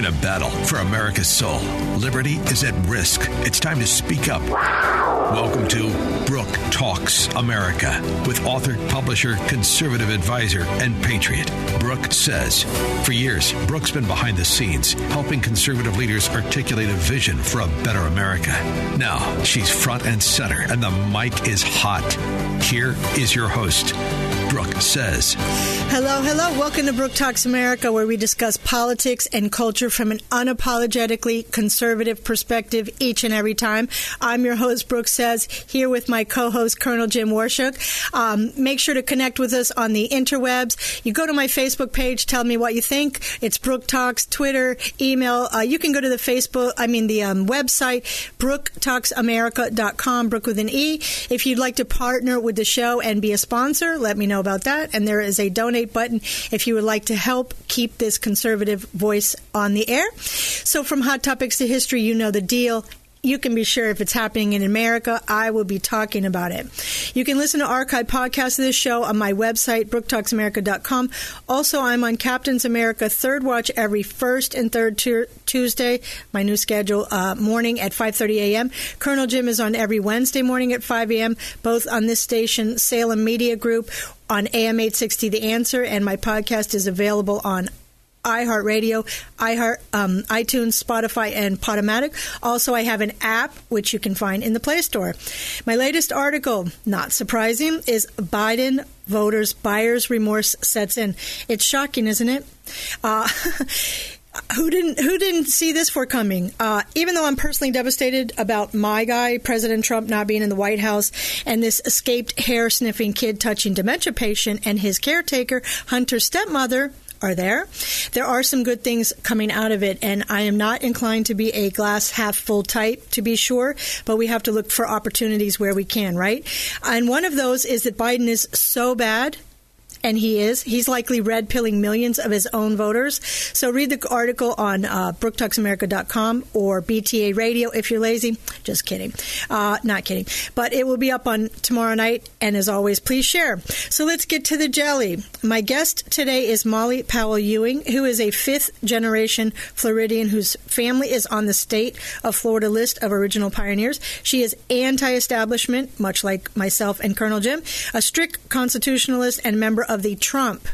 in a battle for America's soul. Liberty is at risk. It's time to speak up. Welcome to Brooke Talks America with author, publisher, conservative advisor, and patriot, Brooke Says. For years, Brooke's been behind the scenes, helping conservative leaders articulate a vision for a better America. Now, she's front and center, and the mic is hot. Here is your host, Brooke Says. Hello, hello. Welcome to Brooke Talks America, where we discuss politics and culture from an unapologetically conservative perspective each and every time. I'm your host, Brooke Says, here with my co host, Colonel Jim Warshuk. Um, make sure to connect with us on the interwebs. You go to my Facebook page, tell me what you think. It's Brooke Talks, Twitter, email. Uh, you can go to the Facebook, I mean, the um, website, BrookeTalksAmerica.com, Brook with an E. If you'd like to partner with the show and be a sponsor, let me know about that. And there is a donate button if you would like to help keep this conservative voice on the air. So, from hot topics to history, you know the deal you can be sure if it's happening in America, I will be talking about it. You can listen to archive podcasts of this show on my website, brooketalksamerica.com. Also, I'm on Captain's America Third Watch every first and third tu- Tuesday, my new schedule, uh, morning at 5.30 a.m. Colonel Jim is on every Wednesday morning at 5 a.m., both on this station, Salem Media Group, on AM 860 The Answer, and my podcast is available on iHeartRadio, iHeart, um, iTunes, Spotify, and Podomatic. Also, I have an app which you can find in the Play Store. My latest article, not surprising, is Biden voters buyer's remorse sets in. It's shocking, isn't it? Uh, who didn't who didn't see this coming? Uh, even though I'm personally devastated about my guy, President Trump, not being in the White House, and this escaped hair sniffing kid touching dementia patient and his caretaker, Hunter's stepmother, are there. There are some good things coming out of it, and I am not inclined to be a glass half full type, to be sure, but we have to look for opportunities where we can, right? And one of those is that Biden is so bad and he is. He's likely red pilling millions of his own voters. So read the article on uh, brooketalksamerica.com or BTA Radio if you're lazy. Just kidding. Uh, not kidding. But it will be up on tomorrow night. And as always, please share. So let's get to the jelly. My guest today is Molly Powell Ewing, who is a fifth generation Floridian whose family is on the state of Florida list of original pioneers. She is anti establishment, much like myself and Colonel Jim, a strict constitutionalist and member of the Trump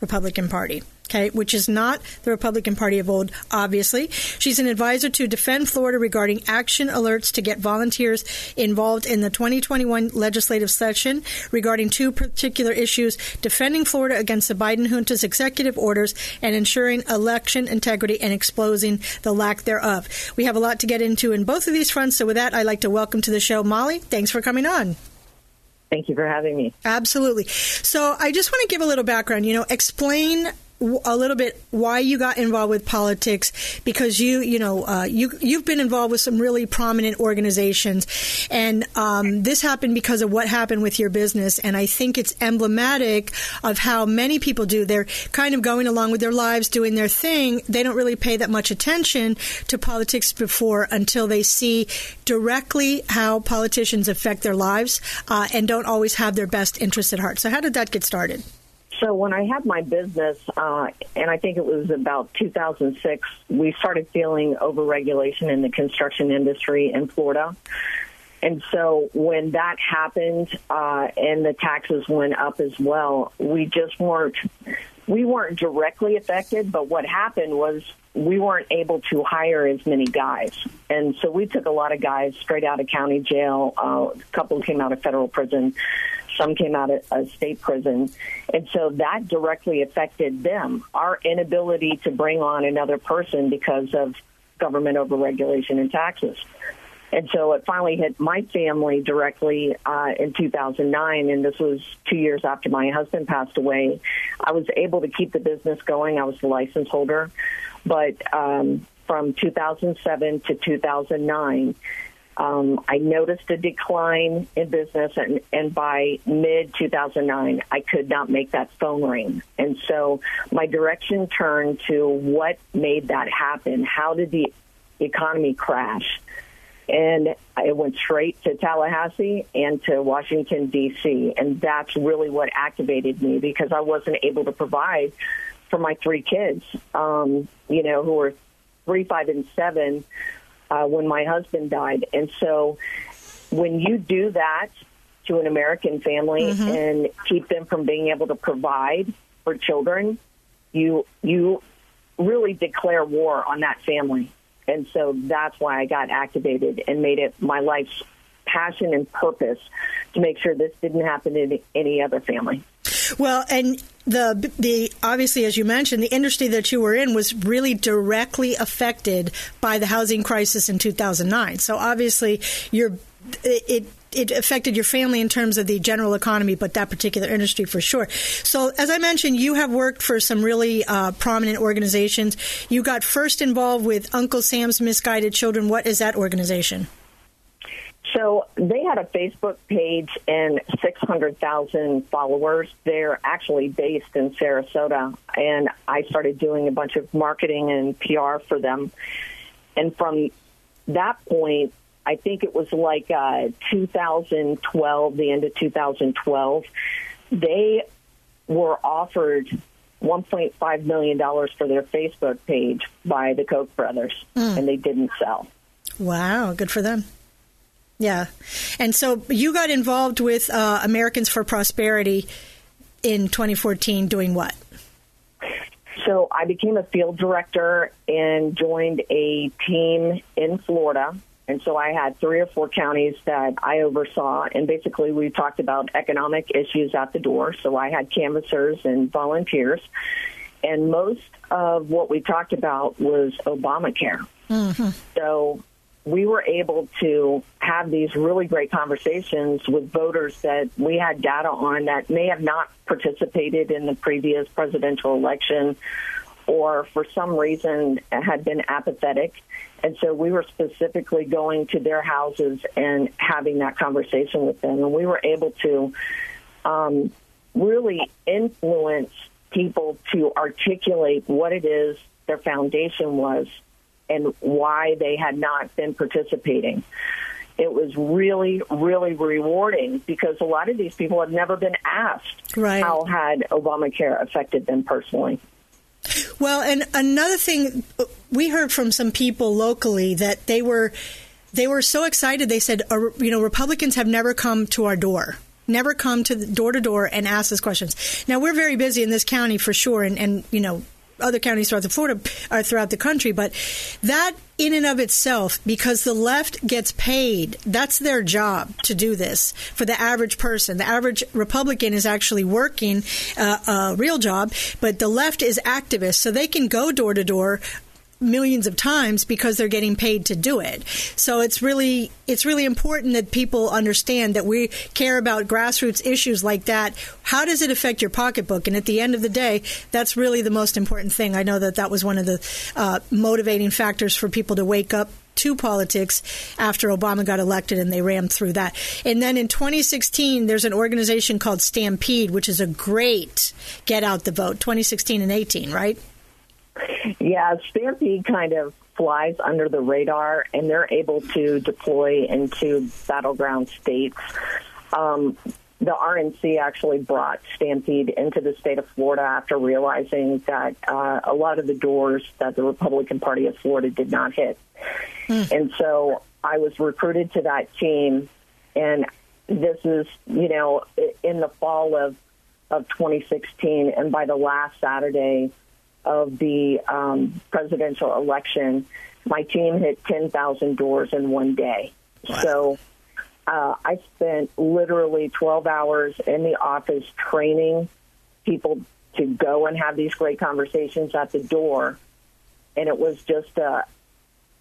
Republican Party. Okay, which is not the Republican Party of old, obviously. She's an advisor to Defend Florida regarding action alerts to get volunteers involved in the 2021 legislative session regarding two particular issues defending Florida against the Biden junta's executive orders and ensuring election integrity and exposing the lack thereof. We have a lot to get into in both of these fronts, so with that, I'd like to welcome to the show Molly. Thanks for coming on. Thank you for having me. Absolutely. So I just want to give a little background. You know, explain a little bit why you got involved with politics because you you know uh, you you've been involved with some really prominent organizations. And um, this happened because of what happened with your business. And I think it's emblematic of how many people do. They're kind of going along with their lives doing their thing. They don't really pay that much attention to politics before until they see directly how politicians affect their lives uh, and don't always have their best interests at heart. So how did that get started so when I had my business, uh, and I think it was about 2006, we started feeling overregulation in the construction industry in Florida. And so when that happened, uh, and the taxes went up as well, we just weren't we weren't directly affected. But what happened was we weren't able to hire as many guys, and so we took a lot of guys straight out of county jail. Uh, a couple came out of federal prison. Some came out of a state prison. And so that directly affected them, our inability to bring on another person because of government overregulation and taxes. And so it finally hit my family directly uh, in 2009, and this was two years after my husband passed away. I was able to keep the business going. I was the license holder. But um, from 2007 to 2009, um, I noticed a decline in business, and, and by mid 2009, I could not make that phone ring. And so my direction turned to what made that happen. How did the economy crash? And I went straight to Tallahassee and to Washington, D.C. And that's really what activated me because I wasn't able to provide for my three kids, um, you know, who were three, five, and seven uh, when my husband died. And so when you do that to an American family mm-hmm. and keep them from being able to provide for children, you you really declare war on that family. And so that's why I got activated and made it my life's passion and purpose to make sure this didn't happen to any other family. Well, and the the obviously, as you mentioned, the industry that you were in was really directly affected by the housing crisis in 2009. So obviously, you're it it affected your family in terms of the general economy, but that particular industry for sure. So, as I mentioned, you have worked for some really uh, prominent organizations. You got first involved with Uncle Sam's Misguided Children. What is that organization? So they had a Facebook page and 600,000 followers. They're actually based in Sarasota. And I started doing a bunch of marketing and PR for them. And from that point, I think it was like uh, 2012, the end of 2012, they were offered $1.5 million for their Facebook page by the Koch brothers, mm. and they didn't sell. Wow, good for them. Yeah. And so you got involved with uh, Americans for Prosperity in 2014 doing what? So I became a field director and joined a team in Florida. And so I had three or four counties that I oversaw. And basically, we talked about economic issues at the door. So I had canvassers and volunteers. And most of what we talked about was Obamacare. Mm-hmm. So we were able to have these really great conversations with voters that we had data on that may have not participated in the previous presidential election or for some reason had been apathetic. And so we were specifically going to their houses and having that conversation with them. And we were able to um, really influence people to articulate what it is their foundation was and why they had not been participating. It was really, really rewarding because a lot of these people had never been asked right. how had Obamacare affected them personally. Well, and another thing we heard from some people locally that they were they were so excited. They said, you know, Republicans have never come to our door never come to door to door and ask us questions. Now we're very busy in this county for sure, and, and you know other counties throughout the Florida or uh, throughout the country. But that in and of itself, because the left gets paid, that's their job to do this for the average person. The average Republican is actually working uh, a real job, but the left is activists, so they can go door to door millions of times because they're getting paid to do it. So it's really it's really important that people understand that we care about grassroots issues like that. How does it affect your pocketbook? And at the end of the day, that's really the most important thing. I know that that was one of the uh, motivating factors for people to wake up to politics after Obama got elected and they rammed through that. And then in 2016, there's an organization called Stampede, which is a great get out the vote, 2016 and 18, right? Yeah, Stampede kind of flies under the radar, and they're able to deploy into battleground states. Um, the RNC actually brought Stampede into the state of Florida after realizing that uh, a lot of the doors that the Republican Party of Florida did not hit. Mm. And so I was recruited to that team, and this is, you know, in the fall of, of 2016, and by the last Saturday, of the um, presidential election, my team hit 10,000 doors in one day. Wow. So uh, I spent literally 12 hours in the office training people to go and have these great conversations at the door. And it was just a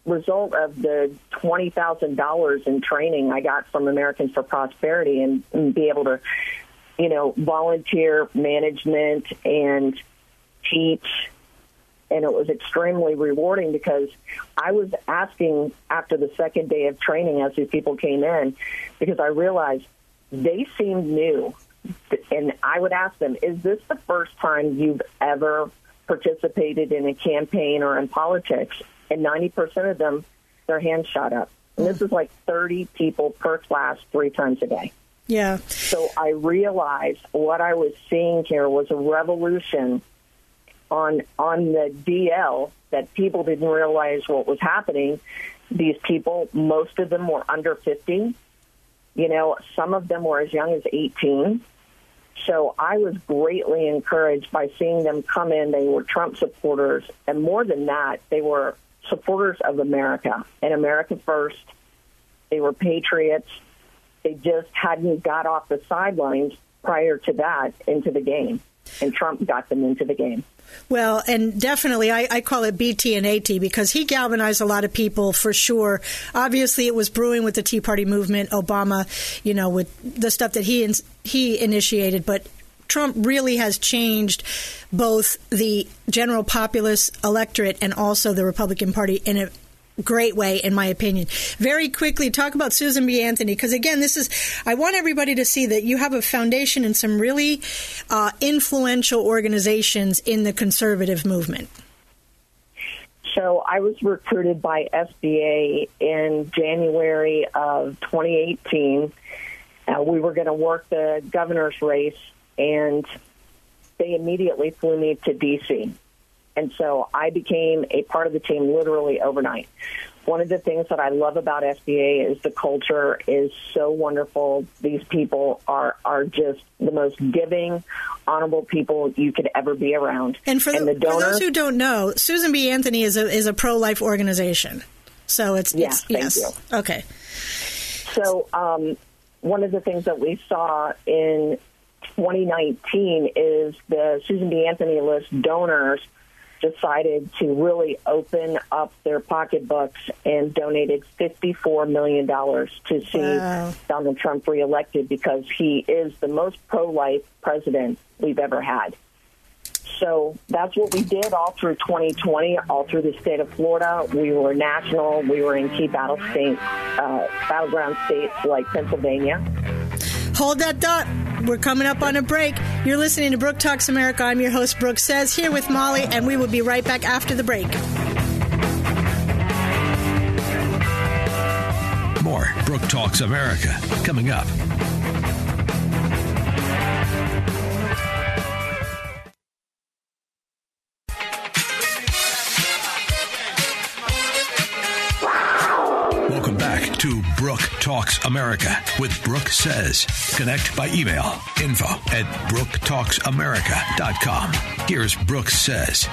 result of the $20,000 in training I got from Americans for Prosperity and, and be able to, you know, volunteer management and teach and it was extremely rewarding because I was asking after the second day of training as these people came in because I realized they seemed new. And I would ask them, is this the first time you've ever participated in a campaign or in politics? And 90% of them, their hands shot up. And this hmm. is like 30 people per class three times a day. Yeah. So I realized what I was seeing here was a revolution on on the DL that people didn't realize what was happening. These people, most of them were under 50. You know, some of them were as young as 18. So I was greatly encouraged by seeing them come in. They were Trump supporters, and more than that, they were supporters of America and America first. They were patriots. They just hadn't got off the sidelines prior to that into the game, and Trump got them into the game. Well, and definitely, I, I, call it BT and AT because he galvanized a lot of people for sure. Obviously, it was brewing with the Tea Party movement, Obama, you know, with the stuff that he he initiated, but Trump really has changed both the general populace electorate and also the Republican Party in a great way, in my opinion. Very quickly, talk about Susan B. Anthony, because again, this is, I want everybody to see that you have a foundation in some really uh, influential organizations in the conservative movement. So I was recruited by SBA in January of 2018. Uh, we were going to work the governor's race, and they immediately flew me to D.C. And so I became a part of the team literally overnight. One of the things that I love about SBA is the culture is so wonderful. These people are are just the most giving, honorable people you could ever be around. And for, and the, the donors, for those who don't know, Susan B. Anthony is a is a pro life organization. So it's, yeah, it's yes. You. Okay. So um, one of the things that we saw in 2019 is the Susan B. Anthony list donors decided to really open up their pocketbooks and donated $54 million to see wow. Donald Trump reelected because he is the most pro life president we've ever had. So that's what we did all through 2020, all through the state of Florida. We were national. We were in key battle state, uh, battleground states like Pennsylvania. Hold that thought. We're coming up on a break. You're listening to Brooke Talks America. I'm your host, Brooke Says, here with Molly, and we will be right back after the break. More Brooke Talks America coming up. Brooke Talks America with Brooke Says. Connect by email info at brooketalksamerica.com. Here's Brooke Says.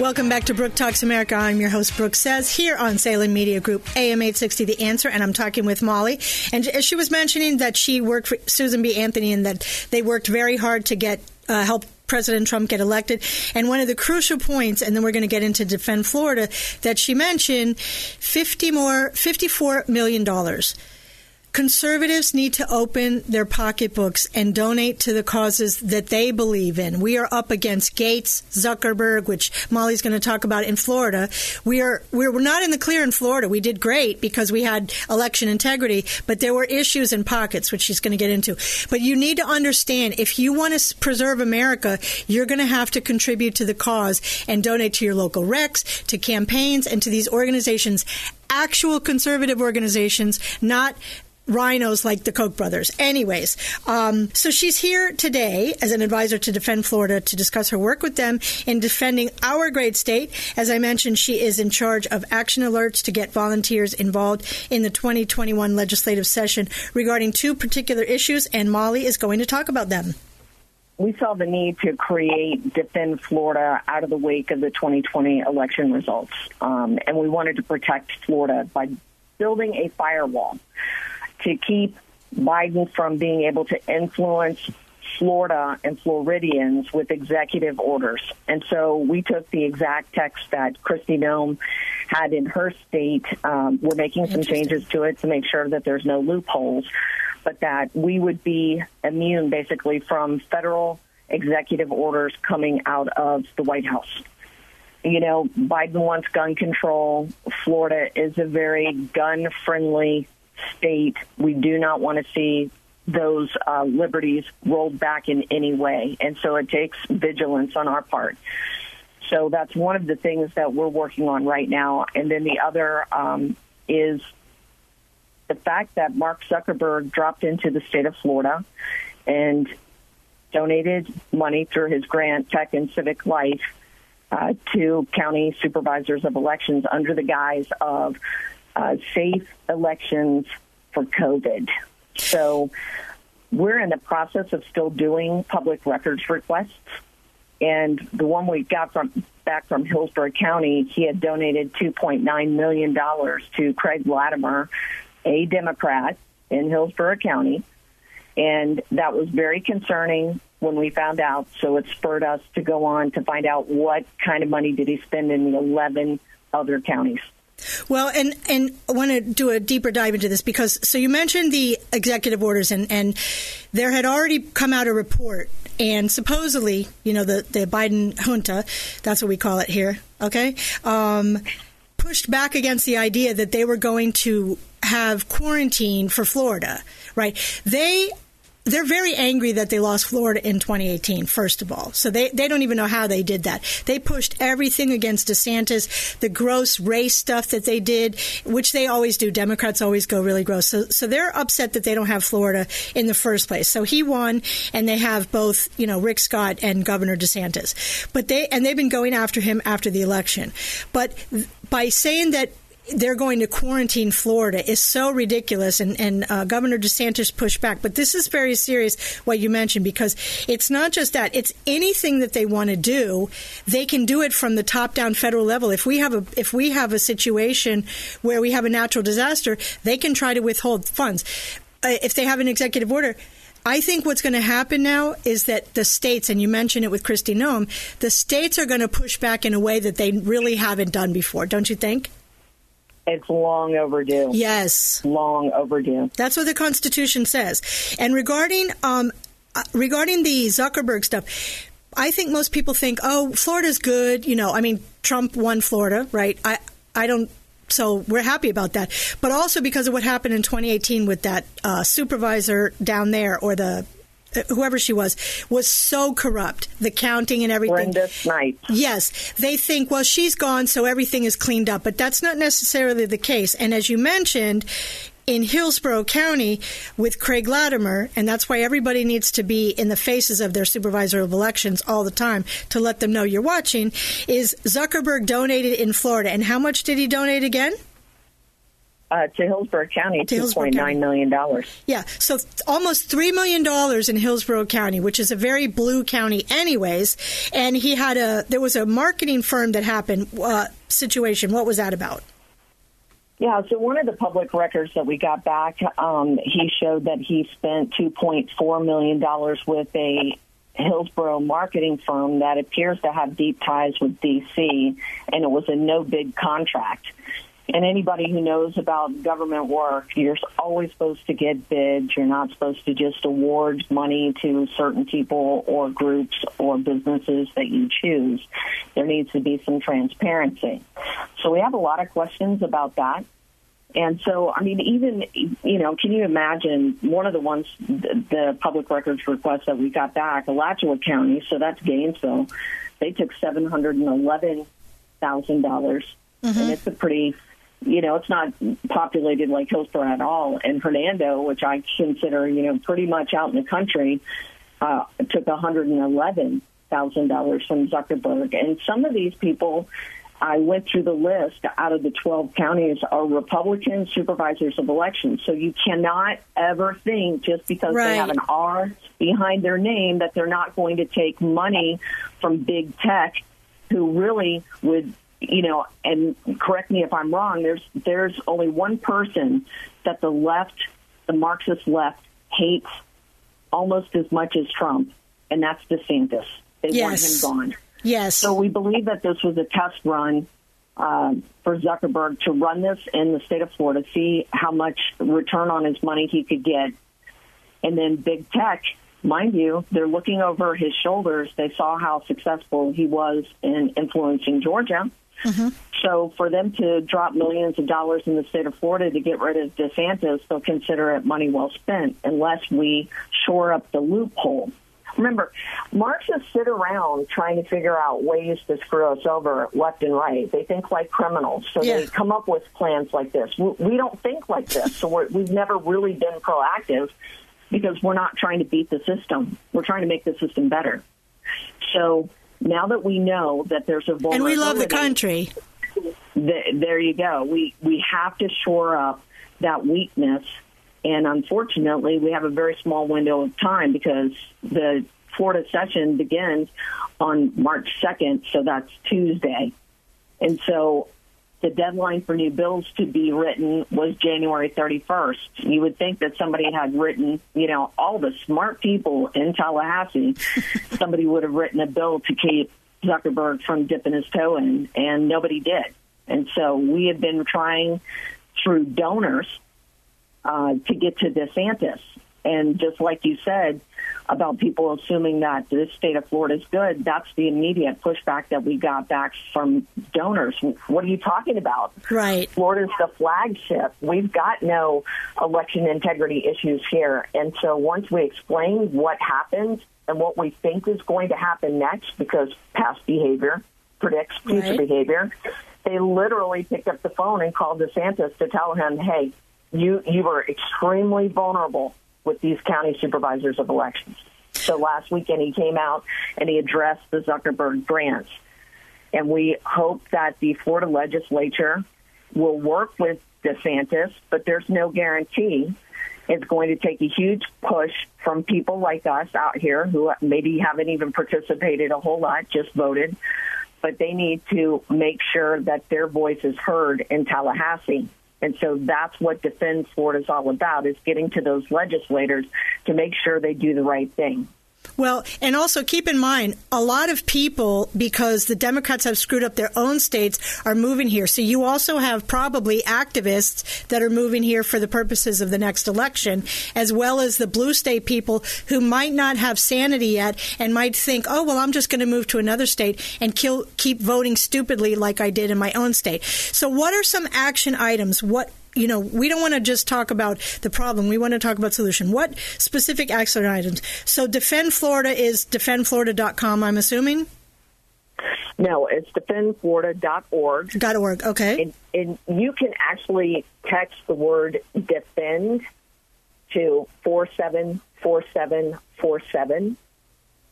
Welcome back to Brooke Talks America. I'm your host, Brooke Says, here on Salem Media Group, AM 860 The Answer, and I'm talking with Molly. And she was mentioning that she worked for Susan B. Anthony and that they worked very hard to get uh, help President Trump get elected. And one of the crucial points, and then we're going to get into defend Florida, that she mentioned, fifty more, fifty-four million dollars Conservatives need to open their pocketbooks and donate to the causes that they believe in. We are up against Gates, Zuckerberg, which Molly's going to talk about in Florida. We are we're not in the clear in Florida. We did great because we had election integrity, but there were issues in pockets, which she's going to get into. But you need to understand if you want to preserve America, you're going to have to contribute to the cause and donate to your local recs, to campaigns, and to these organizations actual conservative organizations, not RINOs like the Koch brothers. Anyways, um, so she's here today as an advisor to Defend Florida to discuss her work with them in defending our great state. As I mentioned, she is in charge of action alerts to get volunteers involved in the 2021 legislative session regarding two particular issues, and Molly is going to talk about them. We saw the need to create Defend Florida out of the wake of the 2020 election results, um, and we wanted to protect Florida by building a firewall to keep Biden from being able to influence Florida and Floridians with executive orders. And so we took the exact text that Kristi Noem had in her state. Um, we're making some changes to it to make sure that there's no loopholes, but that we would be immune basically from federal executive orders coming out of the White House. You know, Biden wants gun control. Florida is a very gun friendly state. We do not want to see those uh, liberties rolled back in any way. And so it takes vigilance on our part. So that's one of the things that we're working on right now. And then the other um, is the fact that Mark Zuckerberg dropped into the state of Florida and donated money through his grant, Tech and Civic Life, uh, to county supervisors of elections under the guise of uh, safe elections for COVID. So we're in the process of still doing public records requests. And the one we got from back from Hillsborough County, he had donated $2.9 million to Craig Latimer, a Democrat in Hillsborough County. And that was very concerning when we found out. So it spurred us to go on to find out what kind of money did he spend in the 11 other counties. Well, and and I want to do a deeper dive into this because so you mentioned the executive orders and and there had already come out a report and supposedly you know the the Biden junta that's what we call it here okay um, pushed back against the idea that they were going to have quarantine for Florida right? They they're very angry that they lost Florida in 2018, first of all. So they, they don't even know how they did that. They pushed everything against DeSantis, the gross race stuff that they did, which they always do. Democrats always go really gross. So, so they're upset that they don't have Florida in the first place. So he won, and they have both, you know, Rick Scott and Governor DeSantis. But they, and they've been going after him after the election. But by saying that they're going to quarantine Florida is so ridiculous, and, and uh, Governor DeSantis pushed back. But this is very serious, what you mentioned, because it's not just that; it's anything that they want to do, they can do it from the top down federal level. If we have a if we have a situation where we have a natural disaster, they can try to withhold funds. Uh, if they have an executive order. I think what's going to happen now is that the states, and you mentioned it with Kristi Noem, the states are going to push back in a way that they really haven't done before, don't you think? It's long overdue. Yes, long overdue. That's what the Constitution says. And regarding um, uh, regarding the Zuckerberg stuff, I think most people think, oh, Florida's good. You know, I mean, Trump won Florida, right? I I don't. So we're happy about that, but also because of what happened in 2018 with that uh, supervisor down there, or the whoever she was, was so corrupt. The counting and everything. Brenda Snipes. Yes, they think, well, she's gone, so everything is cleaned up, but that's not necessarily the case. And as you mentioned, in Hillsborough County with Craig Latimer, and that's why everybody needs to be in the faces of their supervisor of elections all the time to let them know you're watching, is Zuckerberg donated in Florida. And how much did he donate again? Uh, to Hillsborough County, two point nine million dollars. Yeah, so almost three million dollars in Hillsborough County, which is a very blue county, anyways. And he had a there was a marketing firm that happened uh, situation. What was that about? Yeah, so one of the public records that we got back, um, he showed that he spent two point four million dollars with a Hillsborough marketing firm that appears to have deep ties with DC, and it was a no bid contract. And anybody who knows about government work, you're always supposed to get bids. You're not supposed to just award money to certain people or groups or businesses that you choose. There needs to be some transparency. So we have a lot of questions about that. And so, I mean, even, you know, can you imagine one of the ones, the public records request that we got back, Alachua County, so that's Gainesville, they took $711,000. Mm-hmm. And it's a pretty you know, it's not populated like Hillsborough at all. And Hernando, which I consider, you know, pretty much out in the country, uh, took $111,000 from Zuckerberg. And some of these people, I went through the list out of the 12 counties are Republican supervisors of elections. So you cannot ever think just because right. they have an R behind their name that they're not going to take money from big tech who really would you know, and correct me if I'm wrong, there's there's only one person that the left, the Marxist left, hates almost as much as Trump, and that's DeSantis. They yes. want him gone. Yes. So we believe that this was a test run uh, for Zuckerberg to run this in the state of Florida, see how much return on his money he could get, and then big tech mind you, they're looking over his shoulders. They saw how successful he was in influencing Georgia. Mm-hmm. So for them to drop millions of dollars in the state of Florida to get rid of DeSantis, they'll consider it money well spent unless we shore up the loophole. Remember, Marxists sit around trying to figure out ways to screw us over left and right. They think like criminals, so yeah. they come up with plans like this. We don't think like this, so we have never really been proactive because we're not trying to beat the system. We're trying to make the system better. So now that we know that there's a vulnerability, and we love the country. th- there you go. We we have to shore up that weakness, and unfortunately, we have a very small window of time because the Florida session begins on March 2nd, so that's Tuesday, and so the deadline for new bills to be written was January 31st. You would think that somebody had written, you know, all the smart people in Tallahassee, somebody would have written a bill to keep Zuckerberg from dipping his toe in, and nobody did. And so we have been trying through donors uh, to get to DeSantis. And just like you said about people assuming that the state of Florida is good, that's the immediate pushback that we got back from donors. What are you talking about? Right. Florida's the flagship. We've got no election integrity issues here. And so once we explain what happened and what we think is going to happen next, because past behavior predicts future Right. behavior, they literally picked up the phone and called DeSantis to tell him, hey, you, you were extremely vulnerable with these county supervisors of elections. So last weekend he came out and he addressed the Zuckerberg grants. And we hope that the Florida legislature will work with DeSantis, but there's no guarantee. It's going to take a huge push from people like us out here who maybe haven't even participated a whole lot, just voted. But they need to make sure that their voice is heard in Tallahassee. And so that's what Defend Florida is all about, is getting to those legislators to make sure they do the right thing. Well, and also keep in mind, a lot of people, because the Democrats have screwed up their own states, are moving here. So you also have probably activists that are moving here for the purposes of the next election, as well as the blue state people who might not have sanity yet and might think, oh, well, I'm just going to move to another state and kill, keep voting stupidly like I did in my own state. So, what are some action items? What you know, we don't want to just talk about the problem. We want to talk about solution. What specific action items? So Defend Florida is defendflorida.com, I'm assuming? No, it's defendflorida.org. Dot .org, okay. And, and you can actually text the word defend to 474747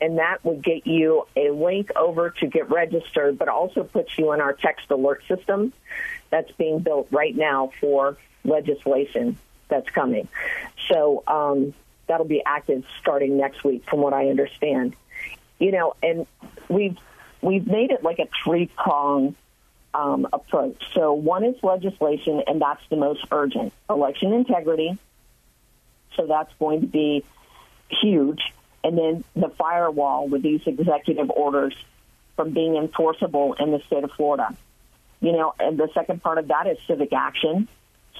and that will get you a link over to get registered, but also puts you in our text alert system that's being built right now for legislation that's coming. So um, that'll be active starting next week, from what I understand. You know, and we've we've made it like a three prong um, approach. So one is legislation, and that's the most urgent. Election integrity. So that's going to be huge and then the firewall with these executive orders from being enforceable in the state of Florida. You know, and the second part of that is civic action.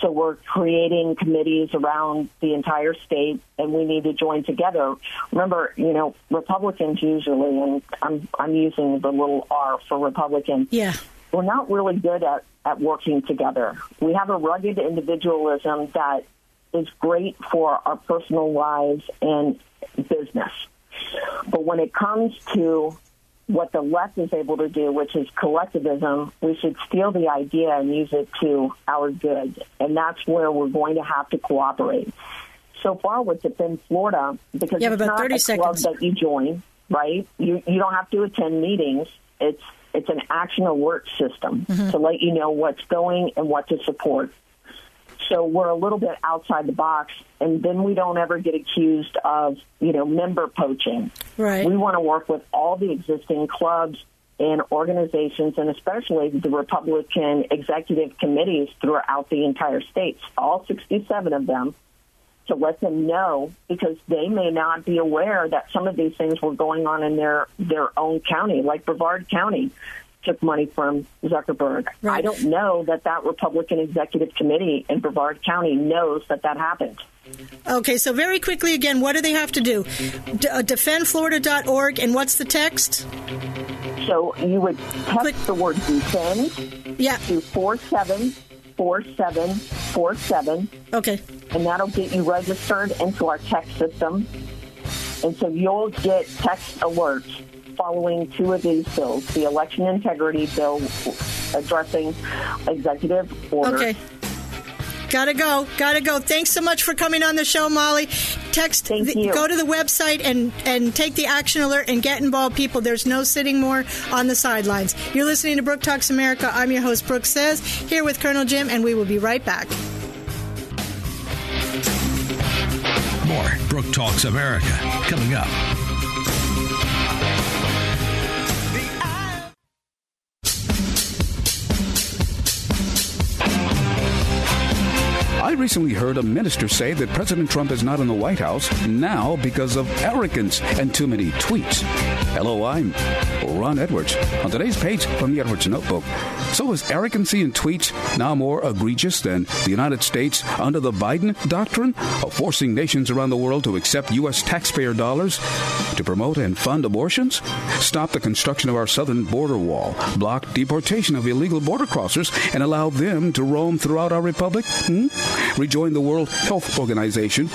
So we're creating committees around the entire state, and we need to join together. Remember, you know, Republicans usually, and I'm I'm using the little R for Republican. Yeah. We're not really good at at working together. We have a rugged individualism that is great for our personal lives and business. But when it comes to what the left is able to do, which is collectivism, we should steal the idea and use it to our good. And that's where we're going to have to cooperate. So far with Defend Florida, because You have it's about not 30 a club that you join, right? You you don't have to attend meetings. It's it's an action alert system Mm-hmm. to let you know what's going and what to support. So we're a little bit outside the box, and then we don't ever get accused of, you know, member poaching. Right. We want to work with all the existing clubs and organizations, and especially the Republican executive committees throughout the entire state, all 67 of them, to let them know because they may not be aware that some of these things were going on in their, their own county, like Brevard County took money from Zuckerberg. Right. I don't know that that Republican executive committee in Brevard County knows that that happened. Okay, so very quickly again, what do they have to do? D- uh, defendflorida.org, and what's the text? So you would text Click- the word defend Yeah. to 474747, Okay. and that'll get you registered into our text system. And so you'll get text alerts following two of these bills the election integrity bill addressing executive orders. Okay. Gotta go. Gotta go. Thanks so much for coming on the show, Molly. text, Thank the, you. go to the website and, and take the action alert and get involved, people. There's no sitting more on the sidelines. You're listening to Brooke Talks America. I'm your host, Brooke Says, here with Colonel Jim, and we will be right back. More Brooke Talks America coming up. I recently heard a minister say that President Trump is not in the White House now because of arrogance and too many tweets. Hello, I'm Ron Edwards. On today's page from the Edwards Notebook. So is arrogancy in tweets now more egregious than the United States under the Biden doctrine of forcing nations around the world to accept U.S. taxpayer dollars to promote and fund abortions? Stop the construction of our southern border wall, block deportation of illegal border crossers, and allow them to roam throughout our republic? Hmm? Rejoin the World Health Organization.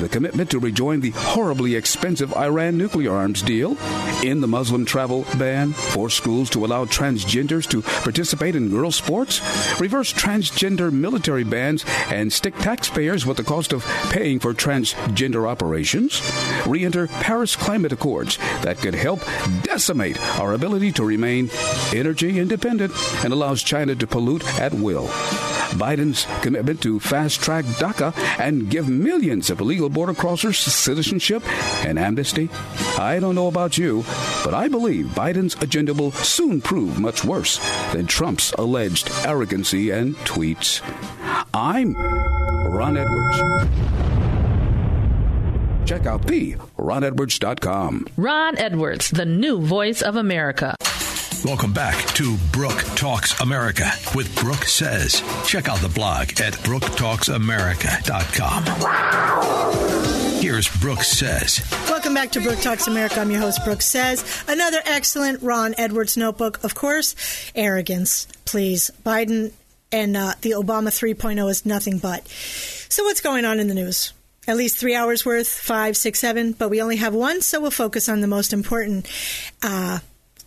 The commitment to rejoin the horribly expensive Iran nuclear arms deal, in the Muslim travel ban, force schools to allow transgenders to participate in girls' sports, reverse transgender military bans, and stick taxpayers with the cost of paying for transgender operations, re enter Paris climate accords that could help decimate our ability to remain energy independent and allows China to pollute at will. Biden's commitment to fast track DACA and give millions of illegal border crossers citizenship and amnesty? I don't know about you, but I believe Biden's agenda will soon prove much worse than Trump's alleged arrogancy and tweets. I'm Ron Edwards. Check out the ronedwards.com. Ron Edwards, the new voice of America. Welcome back to Brooke Talks America with Brooke Says. Check out the blog at brooketalksamerica.com. Here's Brooke Says. Welcome back to Brooke Talks America. I'm your host, Brooke Says. Another excellent Ron Edwards notebook. Of course, arrogance, please. Biden and uh, the Obama 3.0 is nothing but. So, what's going on in the news? At least three hours worth, five, six, seven, but we only have one, so we'll focus on the most important uh,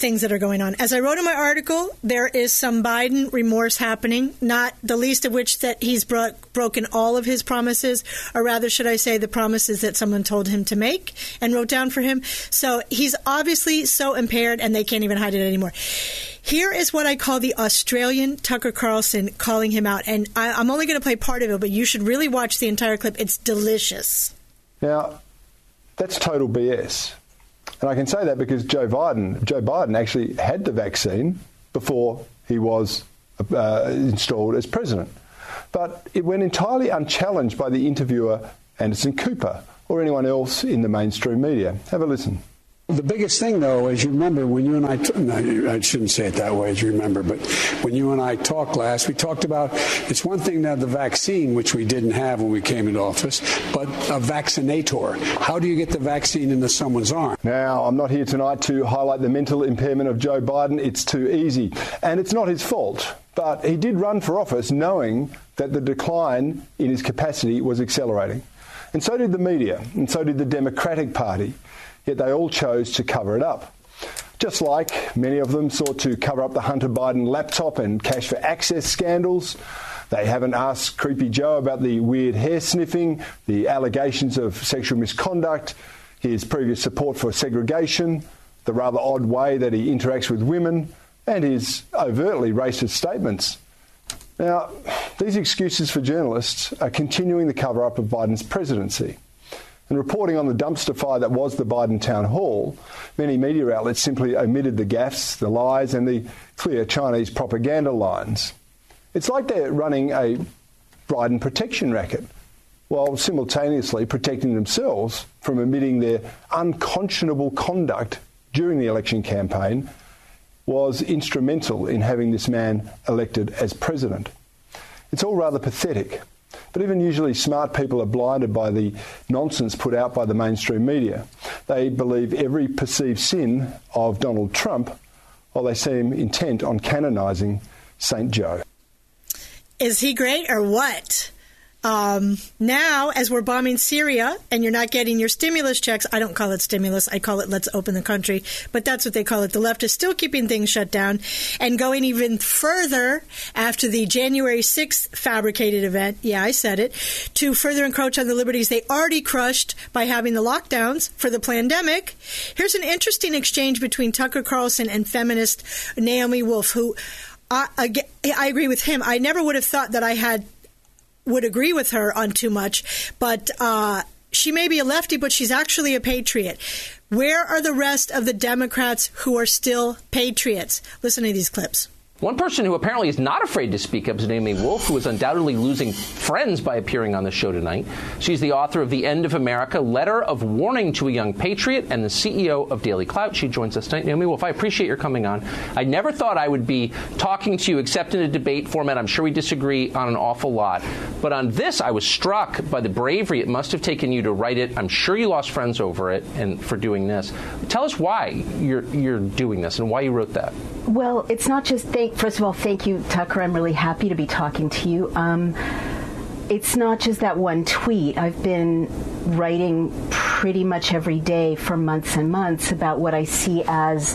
things that are going on. As I wrote in my article, there is some Biden remorse happening, not the least of which that he's bro- broken all of his promises, or rather, should I say, the promises that someone told him to make and wrote down for him. So he's obviously so impaired, and they can't even hide it anymore. Here is what I call the Australian Tucker Carlson calling him out, and I, I'm only going to play part of it, but you should really watch the entire clip. It's delicious. Now, that's total BS. And I can say that because Joe Biden, Joe Biden actually had the vaccine before he was uh, installed as president. But it went entirely unchallenged by the interviewer Anderson Cooper or anyone else in the mainstream media. Have a listen. The biggest thing, though, as you remember, when you and I, t- no, I shouldn't say it that way, as you remember, but when you and I talked last, we talked about it's one thing to have the vaccine, which we didn't have when we came into office, but a vaccinator. How do you get the vaccine into someone's arm? Now, I'm not here tonight to highlight the mental impairment of Joe Biden. It's too easy. And it's not his fault. But he did run for office knowing that the decline in his capacity was accelerating. And so did the media, and so did the Democratic Party yet they all chose to cover it up. Just like many of them sought to cover up the Hunter Biden laptop and cash for access scandals, they haven't asked Creepy Joe about the weird hair sniffing, the allegations of sexual misconduct, his previous support for segregation, the rather odd way that he interacts with women, and his overtly racist statements. Now, these excuses for journalists are continuing the cover up of Biden's presidency. And reporting on the dumpster fire that was the Biden town hall, many media outlets simply omitted the gaffes, the lies, and the clear Chinese propaganda lines. It's like they're running a Biden protection racket while simultaneously protecting themselves from admitting their unconscionable conduct during the election campaign was instrumental in having this man elected as president. It's all rather pathetic. But even usually smart people are blinded by the nonsense put out by the mainstream media. They believe every perceived sin of Donald Trump while they seem intent on canonising St. Joe. Is he great or what? Um, now, as we're bombing Syria and you're not getting your stimulus checks, I don't call it stimulus, I call it let's open the country, but that's what they call it. The left is still keeping things shut down and going even further after the January 6th fabricated event. Yeah, I said it. To further encroach on the liberties they already crushed by having the lockdowns for the pandemic. Here's an interesting exchange between Tucker Carlson and feminist Naomi Wolf, who I, I, agree with him. I never would have thought that I had would agree with her on too much, but uh, she may be a lefty, but she's actually a patriot. Where are the rest of the Democrats who are still patriots? Listen to these clips. One person who apparently is not afraid to speak up is Naomi Wolf, who is undoubtedly losing friends by appearing on the show tonight. She's the author of The End of America, Letter of Warning to a Young Patriot, and the CEO of DailyClout. She joins us tonight. Naomi Wolf, I appreciate your coming on. I never thought I would be talking to you except in a debate format. I'm sure we disagree on an awful lot. But on this, I was struck by the bravery it must have taken you to write it. I'm sure you lost friends over it and for doing this. Tell us why you're, you're doing this and why you wrote that. Well, it's not just thank. First of all, thank you, Tucker. I'm really happy to be talking to you. Um, it's not just that one tweet. I've been writing pretty much every day for months and months about what I see as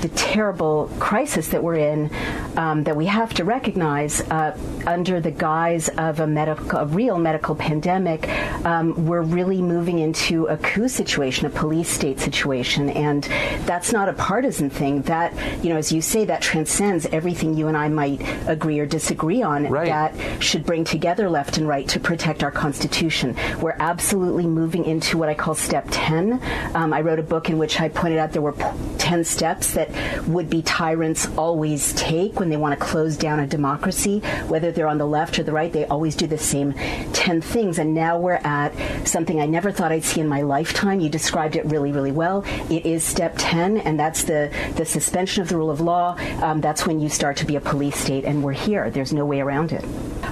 the terrible crisis that we're in, um, that we have to recognize uh, under the guise of a medical, a real medical pandemic. Um, we're really moving into a coup situation, a police state situation, and that's not a partisan thing. That you know, as you say, that transcends everything you and I might agree or disagree on. Right. That should bring together left and right to protect our Constitution. We're absolutely moving into what I call step 10. Um, I wrote a book in which I pointed out there were 10 steps that would be tyrants always take when they want to close down a democracy, whether they're on the left or the right, they always do the same 10 things. And now we're at something I never thought I'd see in my lifetime. You described it really, really well. It is step 10, and that's the, the suspension of the rule of law. Um, that's when you start to be a police state, and we're here. There's no way around it.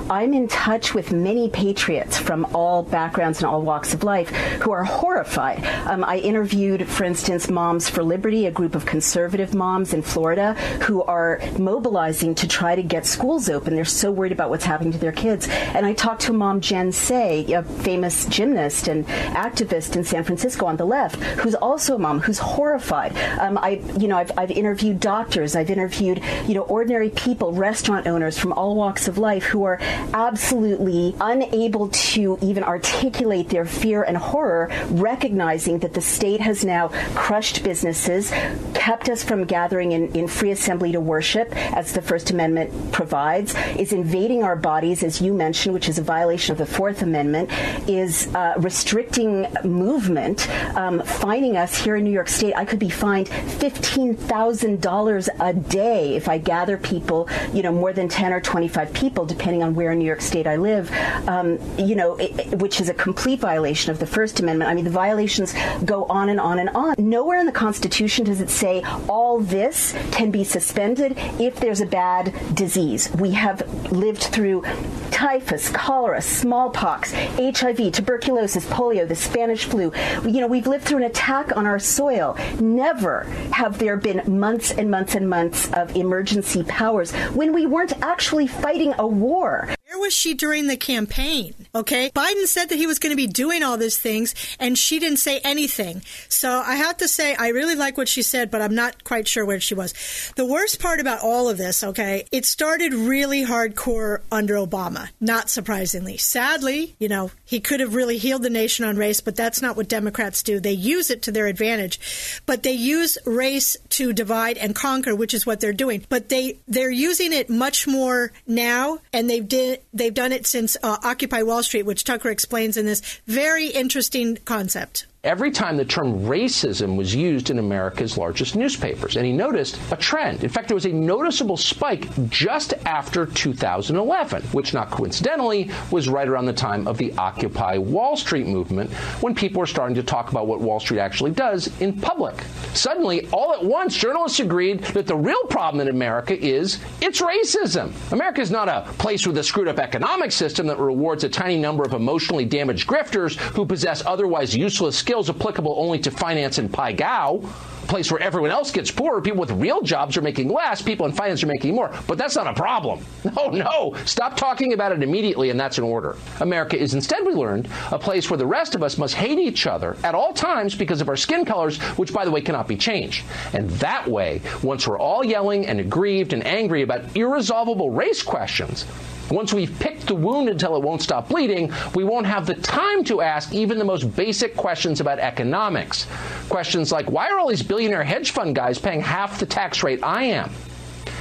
I'm in touch with many patriots from all backgrounds and all walks of life who are horrified. Um, I interviewed, for instance, Moms for Liberty, a group of conservative moms in Florida who are mobilizing to try to get schools open. They're so worried about what's happening to their kids. And I talked to a mom Jen Sey, a famous gymnast and activist in San Francisco on the left, who's also a mom who's horrified. Um, I, you know, I've, I've interviewed doctors, I've interviewed, you know, ordinary people, restaurant owners from all walks of life who are absolutely unable to even articulate their fear and horror, recognizing that the state has now crushed businesses, kept us from gathering in, in free assembly to worship, as the First Amendment provides, is invading our bodies, as you mentioned, which is a violation of the Fourth Amendment, is uh, restricting movement, um, fining us here in New York State. I could be fined $15,000 a day if I gather people, you know, more than 10 or 25 people, depending on where in New York State I live, um, you know, it, which is a complete violation of the First Amendment. I mean, the violations go on and on and on. Nowhere in the Constitution does it say all this can be suspended if there's a bad disease. We have lived through typhus, cholera, smallpox, HIV, tuberculosis, polio, the Spanish flu. You know, we've lived through an attack on our soil. Never have there been months and months and months of emergency powers when we weren't actually fighting a war. Where was she during the campaign? Okay. Biden said that he was going to be doing all these things and she didn't say anything. So I have to say, I really like what she said, but I'm not quite sure where she was. The worst part about all of this, okay, it started really hardcore under Obama, not surprisingly. Sadly, you know, he could have really healed the nation on race, but that's not what Democrats do. They use it to their advantage, but they use race to divide and conquer, which is what they're doing. But they, they're using it much more now and they've did, they've done it since uh, Occupy Wall Street, which Tucker explains in this very interesting concept every time the term racism was used in America's largest newspapers. And he noticed a trend. In fact, there was a noticeable spike just after 2011, which not coincidentally was right around the time of the Occupy Wall Street movement when people were starting to talk about what Wall Street actually does in public. Suddenly, all at once, journalists agreed that the real problem in America is it's racism. America is not a place with a screwed up economic system that rewards a tiny number of emotionally damaged grifters who possess otherwise useless skills skills applicable only to finance in Pai. A place where everyone else gets poorer. People with real jobs are making less. People in finance are making more. But that's not a problem. No, no. Stop talking about it immediately, and that's an order. America is instead, we learned, a place where the rest of us must hate each other at all times because of our skin colors, which, by the way, cannot be changed. And that way, once we're all yelling and aggrieved and angry about irresolvable race questions, once we've picked the wound until it won't stop bleeding, we won't have the time to ask even the most basic questions about economics. Questions like why are all these billionaire hedge fund guys paying half the tax rate I am?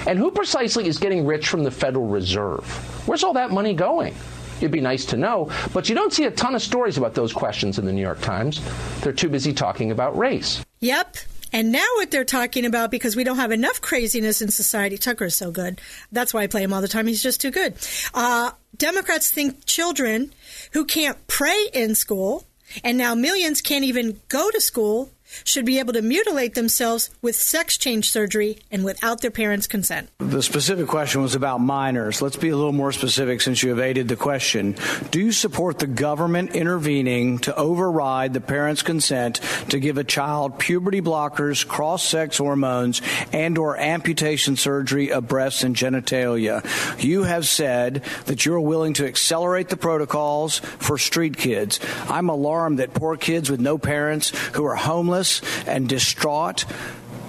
And who precisely is getting rich from the Federal Reserve? Where's all that money going? It'd be nice to know, but you don't see a ton of stories about those questions in the New York Times. They're too busy talking about race. Yep. And now what they're talking about, because we don't have enough craziness in society, Tucker is so good. That's why I play him all the time. He's just too good. Uh, Democrats think children who can't pray in school, and now millions can't even go to school, should be able to mutilate themselves with sex change surgery and without their parents' consent. The specific question was about minors. Let's be a little more specific since you evaded the question. Do you support the government intervening to override the parents' consent to give a child puberty blockers, cross-sex hormones, and or amputation surgery of breasts and genitalia? You have said that you're willing to accelerate the protocols for street kids. I'm alarmed that poor kids with no parents who are homeless and distraught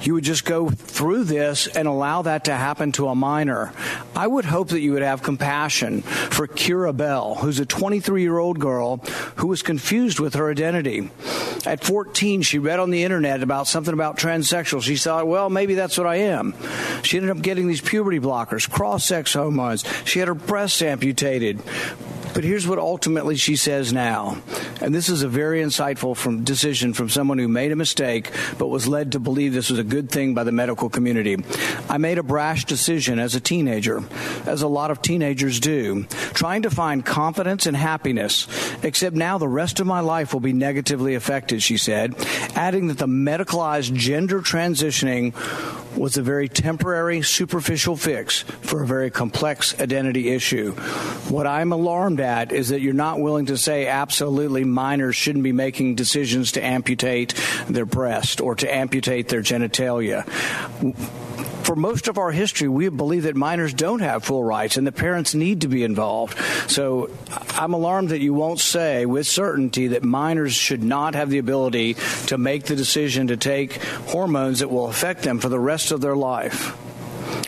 you would just go through this and allow that to happen to a minor. I would hope that you would have compassion for Keira Bell, who's a 23 year old girl who was confused with her identity. At 14, she read on the internet about something about transsexual. She thought, well, maybe that's what I am. She ended up getting these puberty blockers, cross sex hormones. She had her breasts amputated. But here's what ultimately she says now. And this is a very insightful from, decision from someone who made a mistake but was led to believe this was a good thing by the medical community. I made a brash decision as a teenager, as a lot of teenagers do, trying to find confidence and happiness, except now the rest of my life will be negatively affected, she said, adding that the medicalized gender transitioning was a very temporary, superficial fix for a very complex identity issue. What I'm alarmed at is that you're not willing to say absolutely minors shouldn't be making decisions to amputate their breast or to amputate their genitalia for most of our history, we believe that minors don't have full rights and the parents need to be involved. So I'm alarmed that you won't say with certainty that minors should not have the ability to make the decision to take hormones that will affect them for the rest of their life.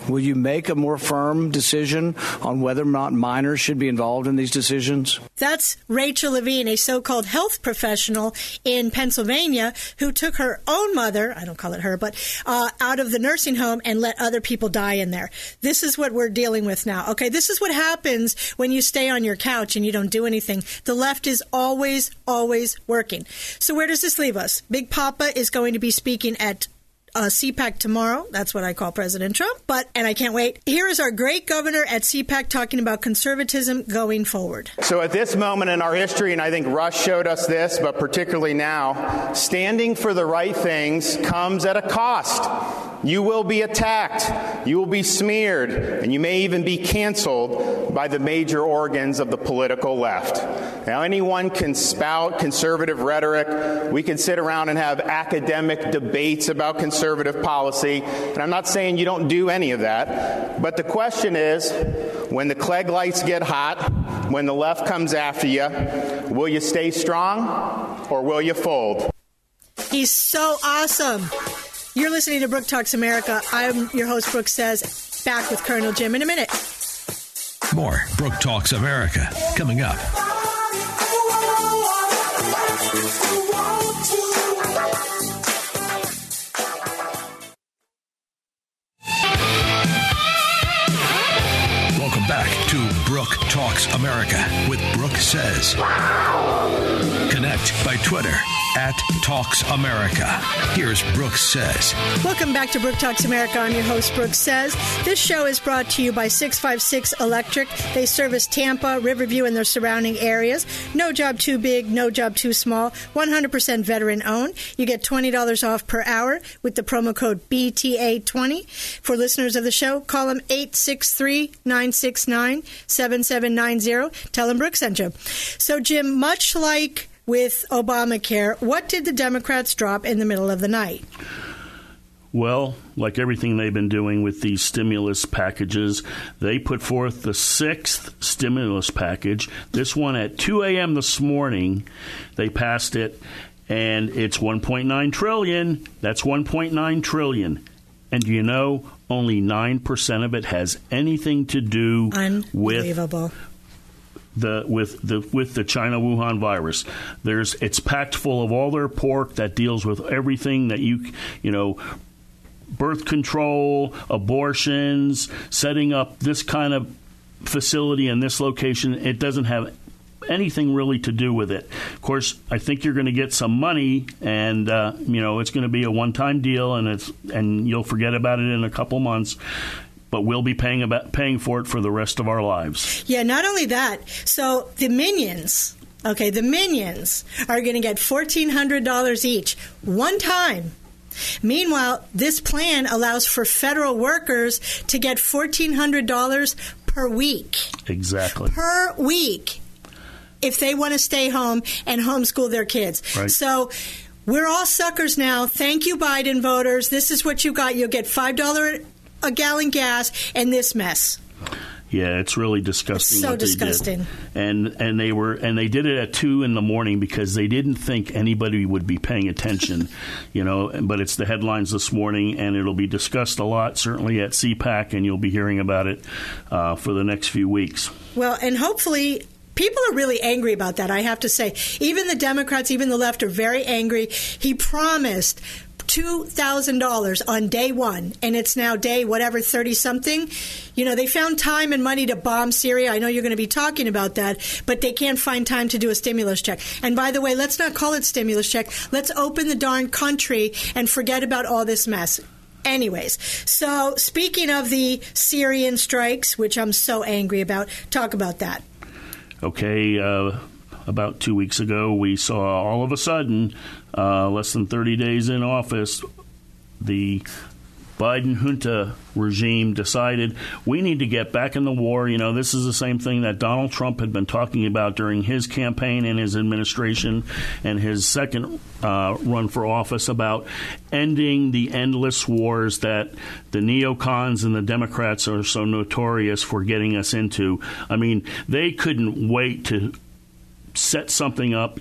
Will you make a more firm decision on whether or not minors should be involved in these decisions? That's Rachel Levine, a so called health professional in Pennsylvania who took her own mother, I don't call it her, but uh, out of the nursing home and let other people die in there. This is what we're dealing with now. Okay, this is what happens when you stay on your couch and you don't do anything. The left is always, always working. So, where does this leave us? Big Papa is going to be speaking at uh, CPAC tomorrow. That's what I call President Trump. But, and I can't wait. Here is our great governor at CPAC talking about conservatism going forward. So, at this moment in our history, and I think Rush showed us this, but particularly now, standing for the right things comes at a cost. You will be attacked, you will be smeared, and you may even be canceled by the major organs of the political left. Now, anyone can spout conservative rhetoric. We can sit around and have academic debates about conservative policy, and I'm not saying you don't do any of that. But the question is when the Klieg lights get hot, when the left comes after you, will you stay strong or will you fold? He's so awesome. You're listening to Brooke Talks America. I'm your host, Brooke Says, back with Colonel Jim in a minute. More Brooke Talks America coming up. Talks America with Brooke Says. Connect by Twitter at Talks America. Here's Brooks Says. Welcome back to Brooke Talks America. I'm your host, Brooks Says. This show is brought to you by 656 Electric. They service Tampa, Riverview, and their surrounding areas. No job too big, no job too small. 100% veteran owned. You get $20 off per hour with the promo code BTA20. For listeners of the show, call them 863 969 7790. Tell them Brooks sent you. So, Jim, much like with Obamacare, what did the Democrats drop in the middle of the night? Well, like everything they've been doing with these stimulus packages, they put forth the sixth stimulus package. This one at 2 a.m. this morning, they passed it, and it's 1.9 trillion. That's 1.9 trillion. And you know, only 9% of it has anything to do with the with the with the China Wuhan virus. There's it's packed full of all their pork that deals with everything that you you know birth control, abortions, setting up this kind of facility in this location. It doesn't have anything really to do with it. Of course, I think you're going to get some money, and uh, you know it's going to be a one-time deal, and it's and you'll forget about it in a couple months. But we'll be paying about paying for it for the rest of our lives. Yeah, not only that. So the minions, okay, the minions are going to get fourteen hundred dollars each, one time. Meanwhile, this plan allows for federal workers to get $1,400 per week. Exactly. Per week if they want to stay home and homeschool their kids. Right. So we're all suckers now. Thank you, Biden voters. This is what you got. You'll get $5 a gallon gas and this mess. Yeah, it's really disgusting. It's so disgusting. And and they were and they did it at two in the morning because they didn't think anybody would be paying attention, you know. But it's the headlines this morning, and it'll be discussed a lot, certainly at CPAC, and you'll be hearing about it uh, for the next few weeks. Well, and hopefully people are really angry about that. I have to say, even the Democrats, even the left, are very angry. He promised. $2,000 on day one, and it's now day whatever, 30 something. You know, they found time and money to bomb Syria. I know you're going to be talking about that, but they can't find time to do a stimulus check. And by the way, let's not call it stimulus check. Let's open the darn country and forget about all this mess. Anyways, so speaking of the Syrian strikes, which I'm so angry about, talk about that. Okay, uh, about two weeks ago, we saw all of a sudden, uh, less than 30 days in office, the Biden junta regime decided we need to get back in the war. You know, this is the same thing that Donald Trump had been talking about during his campaign and his administration and his second uh, run for office about ending the endless wars that the neocons and the Democrats are so notorious for getting us into. I mean, they couldn't wait to set something up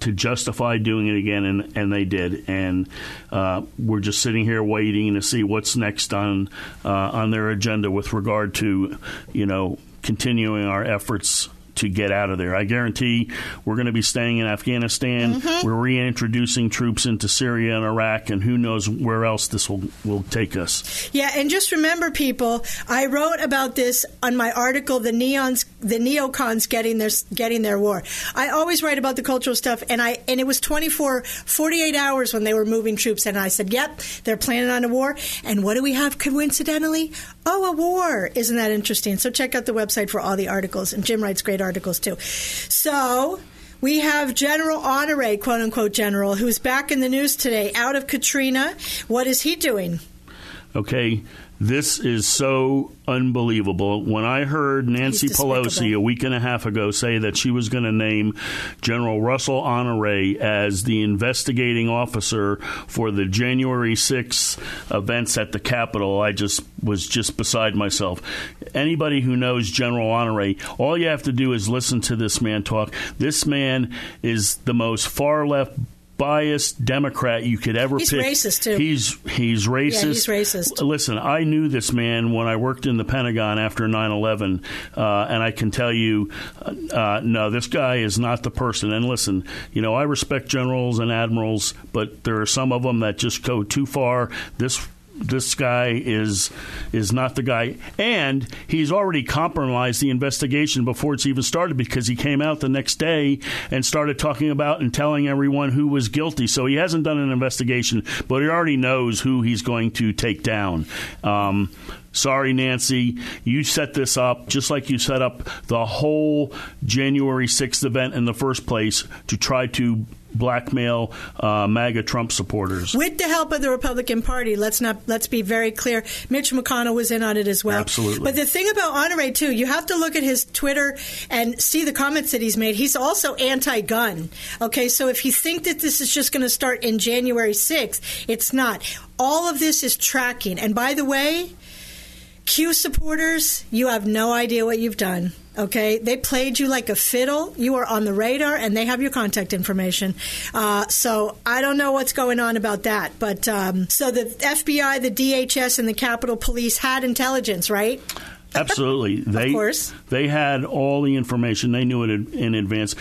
to justify doing it again, and, and they did. And uh, we're just sitting here waiting to see what's next on uh, on their agenda with regard to, you know, continuing our efforts to get out of there. I guarantee we're going to be staying in Afghanistan. Mm-hmm. We're reintroducing troops into Syria and Iraq, and who knows where else this will, will take us. Yeah, and just remember, people, I wrote about this on my article, "The Neons, the Neocons Getting Their Getting Their War." I always write about the cultural stuff, and I and it was 24, 48 hours when they were moving troops, and I said, "Yep, they're planning on a war." And what do we have coincidentally? Oh, a war! Isn't that interesting? So check out the website for all the articles, and Jim writes great articles too. So. We have General Honore, quote unquote general, who's back in the news today out of Katrina. What is he doing? Okay, this is so unbelievable. When I heard Nancy Pelosi a week and a half ago say that she was going to name General Russell Honore as the investigating officer for the January 6th events at the Capitol, I just was just beside myself. Anybody who knows General Honore, all you have to do is listen to this man talk. This man is the most far left biased Democrat you could ever He's pick. racist, too. He's he's racist. Yeah, he's racist. Listen, I knew this man when I worked in the Pentagon after 9 11, uh, and I can tell you, uh, no, this guy is not the person. And listen, you know, I respect generals and admirals, but there are some of them that just go too far. This this guy is is not the guy, and he's already compromised the investigation before it's even started because he came out the next day and started talking about and telling everyone who was guilty. So he hasn't done an investigation, but he already knows who he's going to take down. Um, Sorry, Nancy. You set this up just like you set up the whole January 6th event in the first place to try to blackmail uh, MAGA Trump supporters. With the help of the Republican Party, let's not let's be very clear. Mitch McConnell was in on it as well. Absolutely. But the thing about Honore too, you have to look at his Twitter and see the comments that he's made. He's also anti-gun. Okay, so if you think that this is just going to start in January 6th, it's not. All of this is tracking. And by the way, Q supporters, you have no idea what you've done. Okay, they played you like a fiddle. You are on the radar, and they have your contact information. Uh, so I don't know what's going on about that. But um, so the FBI, the DHS, and the Capitol Police had intelligence, right? Absolutely, they of course they had all the information. They knew it in advance.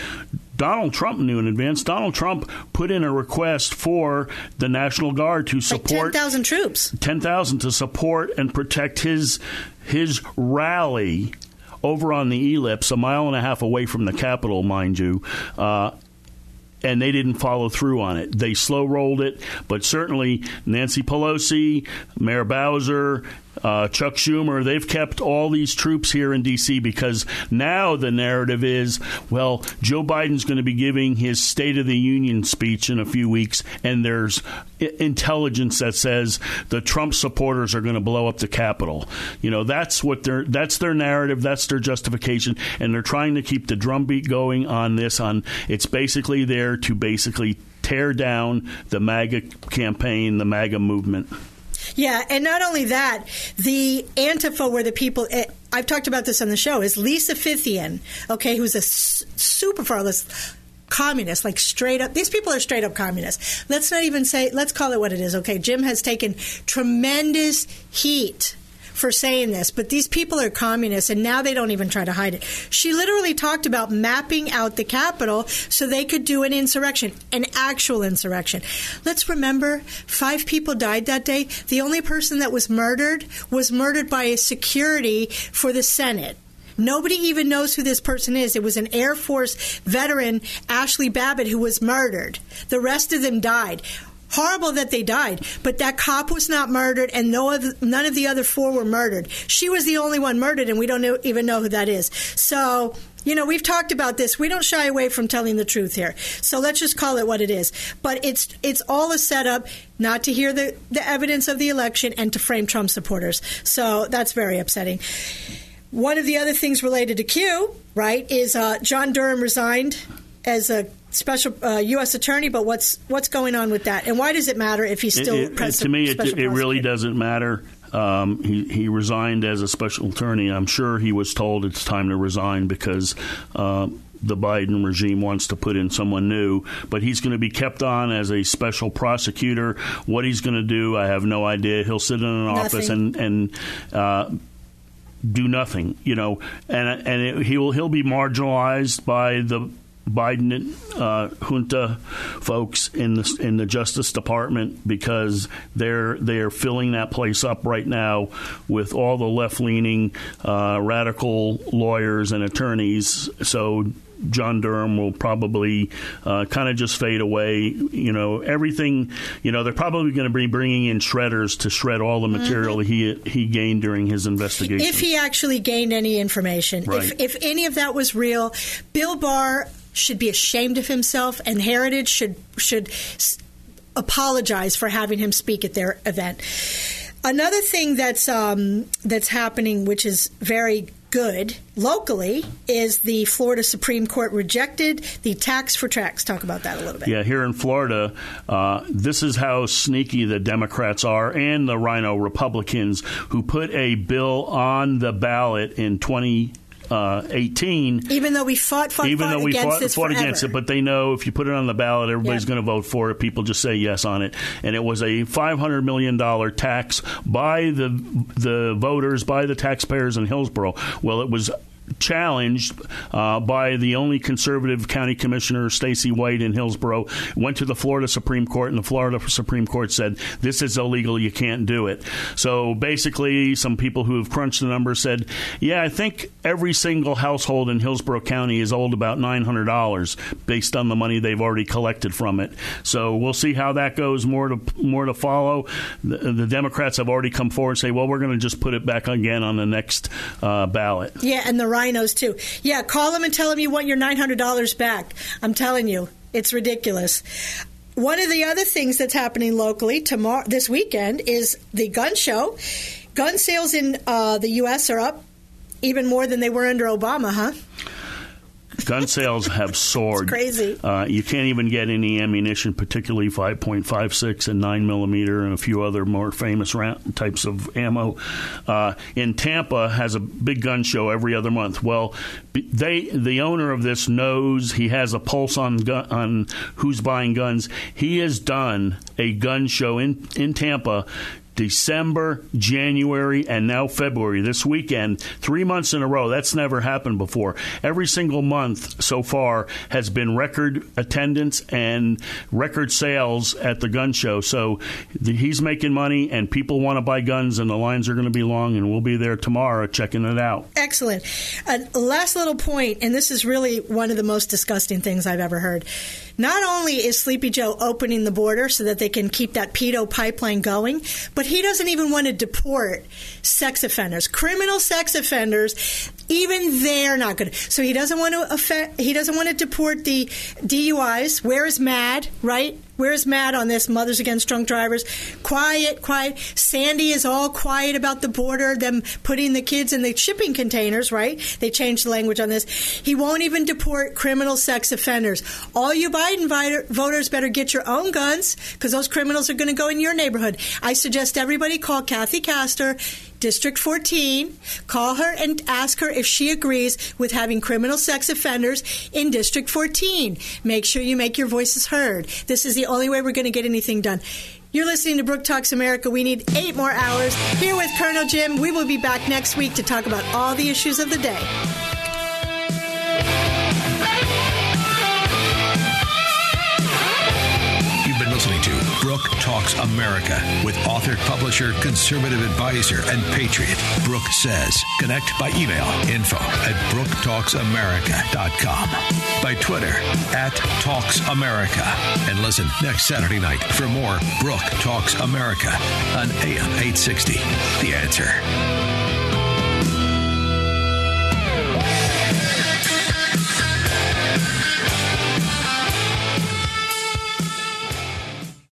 Donald Trump knew in advance. Donald Trump put in a request for the National Guard to support like ten thousand troops, ten thousand to support and protect his his rally over on the ellipse, a mile and a half away from the Capitol, mind you. Uh, and they didn't follow through on it. They slow rolled it, but certainly Nancy Pelosi, Mayor Bowser, uh, Chuck Schumer, they've kept all these troops here in D.C. because now the narrative is, well, Joe Biden's going to be giving his State of the Union speech in a few weeks, and there's intelligence that says the Trump supporters are going to blow up the Capitol. You know, that's what their that's their narrative, that's their justification, and they're trying to keep the drumbeat going on this. On it's basically there to basically tear down the MAGA campaign, the MAGA movement. Yeah, and not only that, the Antifa, where the people. Eh, I've talked about this on the show. Is Lisa Fithian, okay, who's a super farless communist, like straight up. These people are straight up communists. Let's not even say. Let's call it what it is. Okay, Jim has taken tremendous heat for saying this, but these people are communists and now they don't even try to hide it. She literally talked about mapping out the Capitol so they could do an insurrection, an actual insurrection. Let's remember five people died that day. The only person that was murdered was murdered by a security for the Senate. Nobody even knows who this person is. It was an Air Force veteran, Ashley Babbitt, who was murdered. The rest of them died horrible that they died, but that cop was not murdered, and no other, none of the other four were murdered. She was the only one murdered, and we don't even know who that is. So. You know, we've talked about this. We don't shy away from telling the truth here. So let's just call it what it is. But it's it's all a setup not to hear the, the evidence of the election and to frame Trump supporters. So that's very upsetting. One of the other things related to Q, right, is uh, John Durham resigned as a special uh, U.S. attorney, but what's what's going on with that, and why does it matter if he's still it, it, to me? It, it really doesn't matter. Um, he, he resigned as a special attorney. I'm sure he was told it's time to resign because uh, the Biden regime wants to put in someone new, but he's going to be kept on as a special prosecutor. What he's going to do, I have no idea. He'll sit in an Nothing. office and and uh, do nothing, you know, and and it, he will he'll be marginalized by the Biden uh, junta folks in the in the Justice Department because they're they're filling that place up right now with all the left leaning uh, radical lawyers and attorneys. So John Durham will probably uh, kind of just fade away. You know, everything. You know, they're probably going to be bringing in shredders to shred all the material mm-hmm. he he gained during his investigation. If he actually gained any information, right. if if any of that was real, Bill Barr should be ashamed of himself, and Heritage should should apologize for having him speak at their event. Another thing that's um, that's happening, which is very good locally, is the Florida Supreme Court rejected the tax for tracks. Talk about that a little bit. Yeah, here in Florida, uh, this is how sneaky the Democrats are and the RINO Republicans who put a bill on the ballot in 20- uh, 18. Even though we fought, fought, even fought though we against fought, fought against it, but they know if you put it on the ballot, everybody's going to vote for it. People just say yes on it, and it was a 500 million dollar tax by the the voters, by the taxpayers in Hillsborough. Well, it was challenged uh, by the only conservative county commissioner, Stacy White in Hillsborough, went to the Florida Supreme Court, and the Florida Supreme Court said, This is illegal, you can't do it. So basically, some people who have crunched the numbers said, Yeah, I think every single household in Hillsborough County is owed about $900 based on the money they've already collected from it. So we'll see how that goes. More to, more to follow. The, the Democrats have already come forward and say, Well, we're going to just put it back again on the next uh, ballot. Yeah, and the RINOs too. Yeah, call them and tell them you want your $900 back. I'm telling you, it's ridiculous. One of the other things that's happening locally tomorrow, this weekend, is the gun show. Gun sales in uh, the U.S. are up even more than they were under Obama, huh? Gun sales have soared. It's crazy. Uh, you can't even get any ammunition, particularly 5.56 and 9 millimeter, and a few other more famous types of ammo. Uh, in Tampa, has a big gun show every other month. Well, they the owner of this knows he has a pulse on gun, on who's buying guns. He has done a gun show in in Tampa December, January, and now February. This weekend, three months in a row. That's never happened before. Every single month so far has been record attendance and record sales at the gun show. So the, he's making money, and people want to buy guns, and the lines are going to be long, and we'll be there tomorrow checking it out. Excellent. Uh, last little point, and this is really one of the most disgusting things I've ever heard. Not only is Sleepy Joe opening the border so that they can keep that pedo pipeline going, but he doesn't even want to deport sex offenders, criminal sex offenders. Even they're not good. So he doesn't want to affect, he doesn't want to deport the DUIs. Where is MADD, right? Where's MADD on this? Mothers Against Drunk Drivers. Quiet, quiet. Sandy is all quiet about the border, them putting the kids in the shipping containers, right? They changed the language on this. He won't even deport criminal sex offenders. All you Biden voters better get your own guns because those criminals are going to go in your neighborhood. I suggest everybody call Kathy Castor District 14, call her and ask her if she agrees with having criminal sex offenders in District 14. Make sure you make your voices heard. This is the only way we're going to get anything done. You're listening to Brooke Talks America. We need eight more hours. Here with Colonel Jim. We will be back next week to talk about all the issues of the day. Brooke Talks America with author, publisher, conservative advisor, and patriot, Brooke Says. Connect by email info at brooketalksamerica.com, by Twitter at Talks America, and listen next Saturday night for more Brooke Talks America on AM 860. The answer.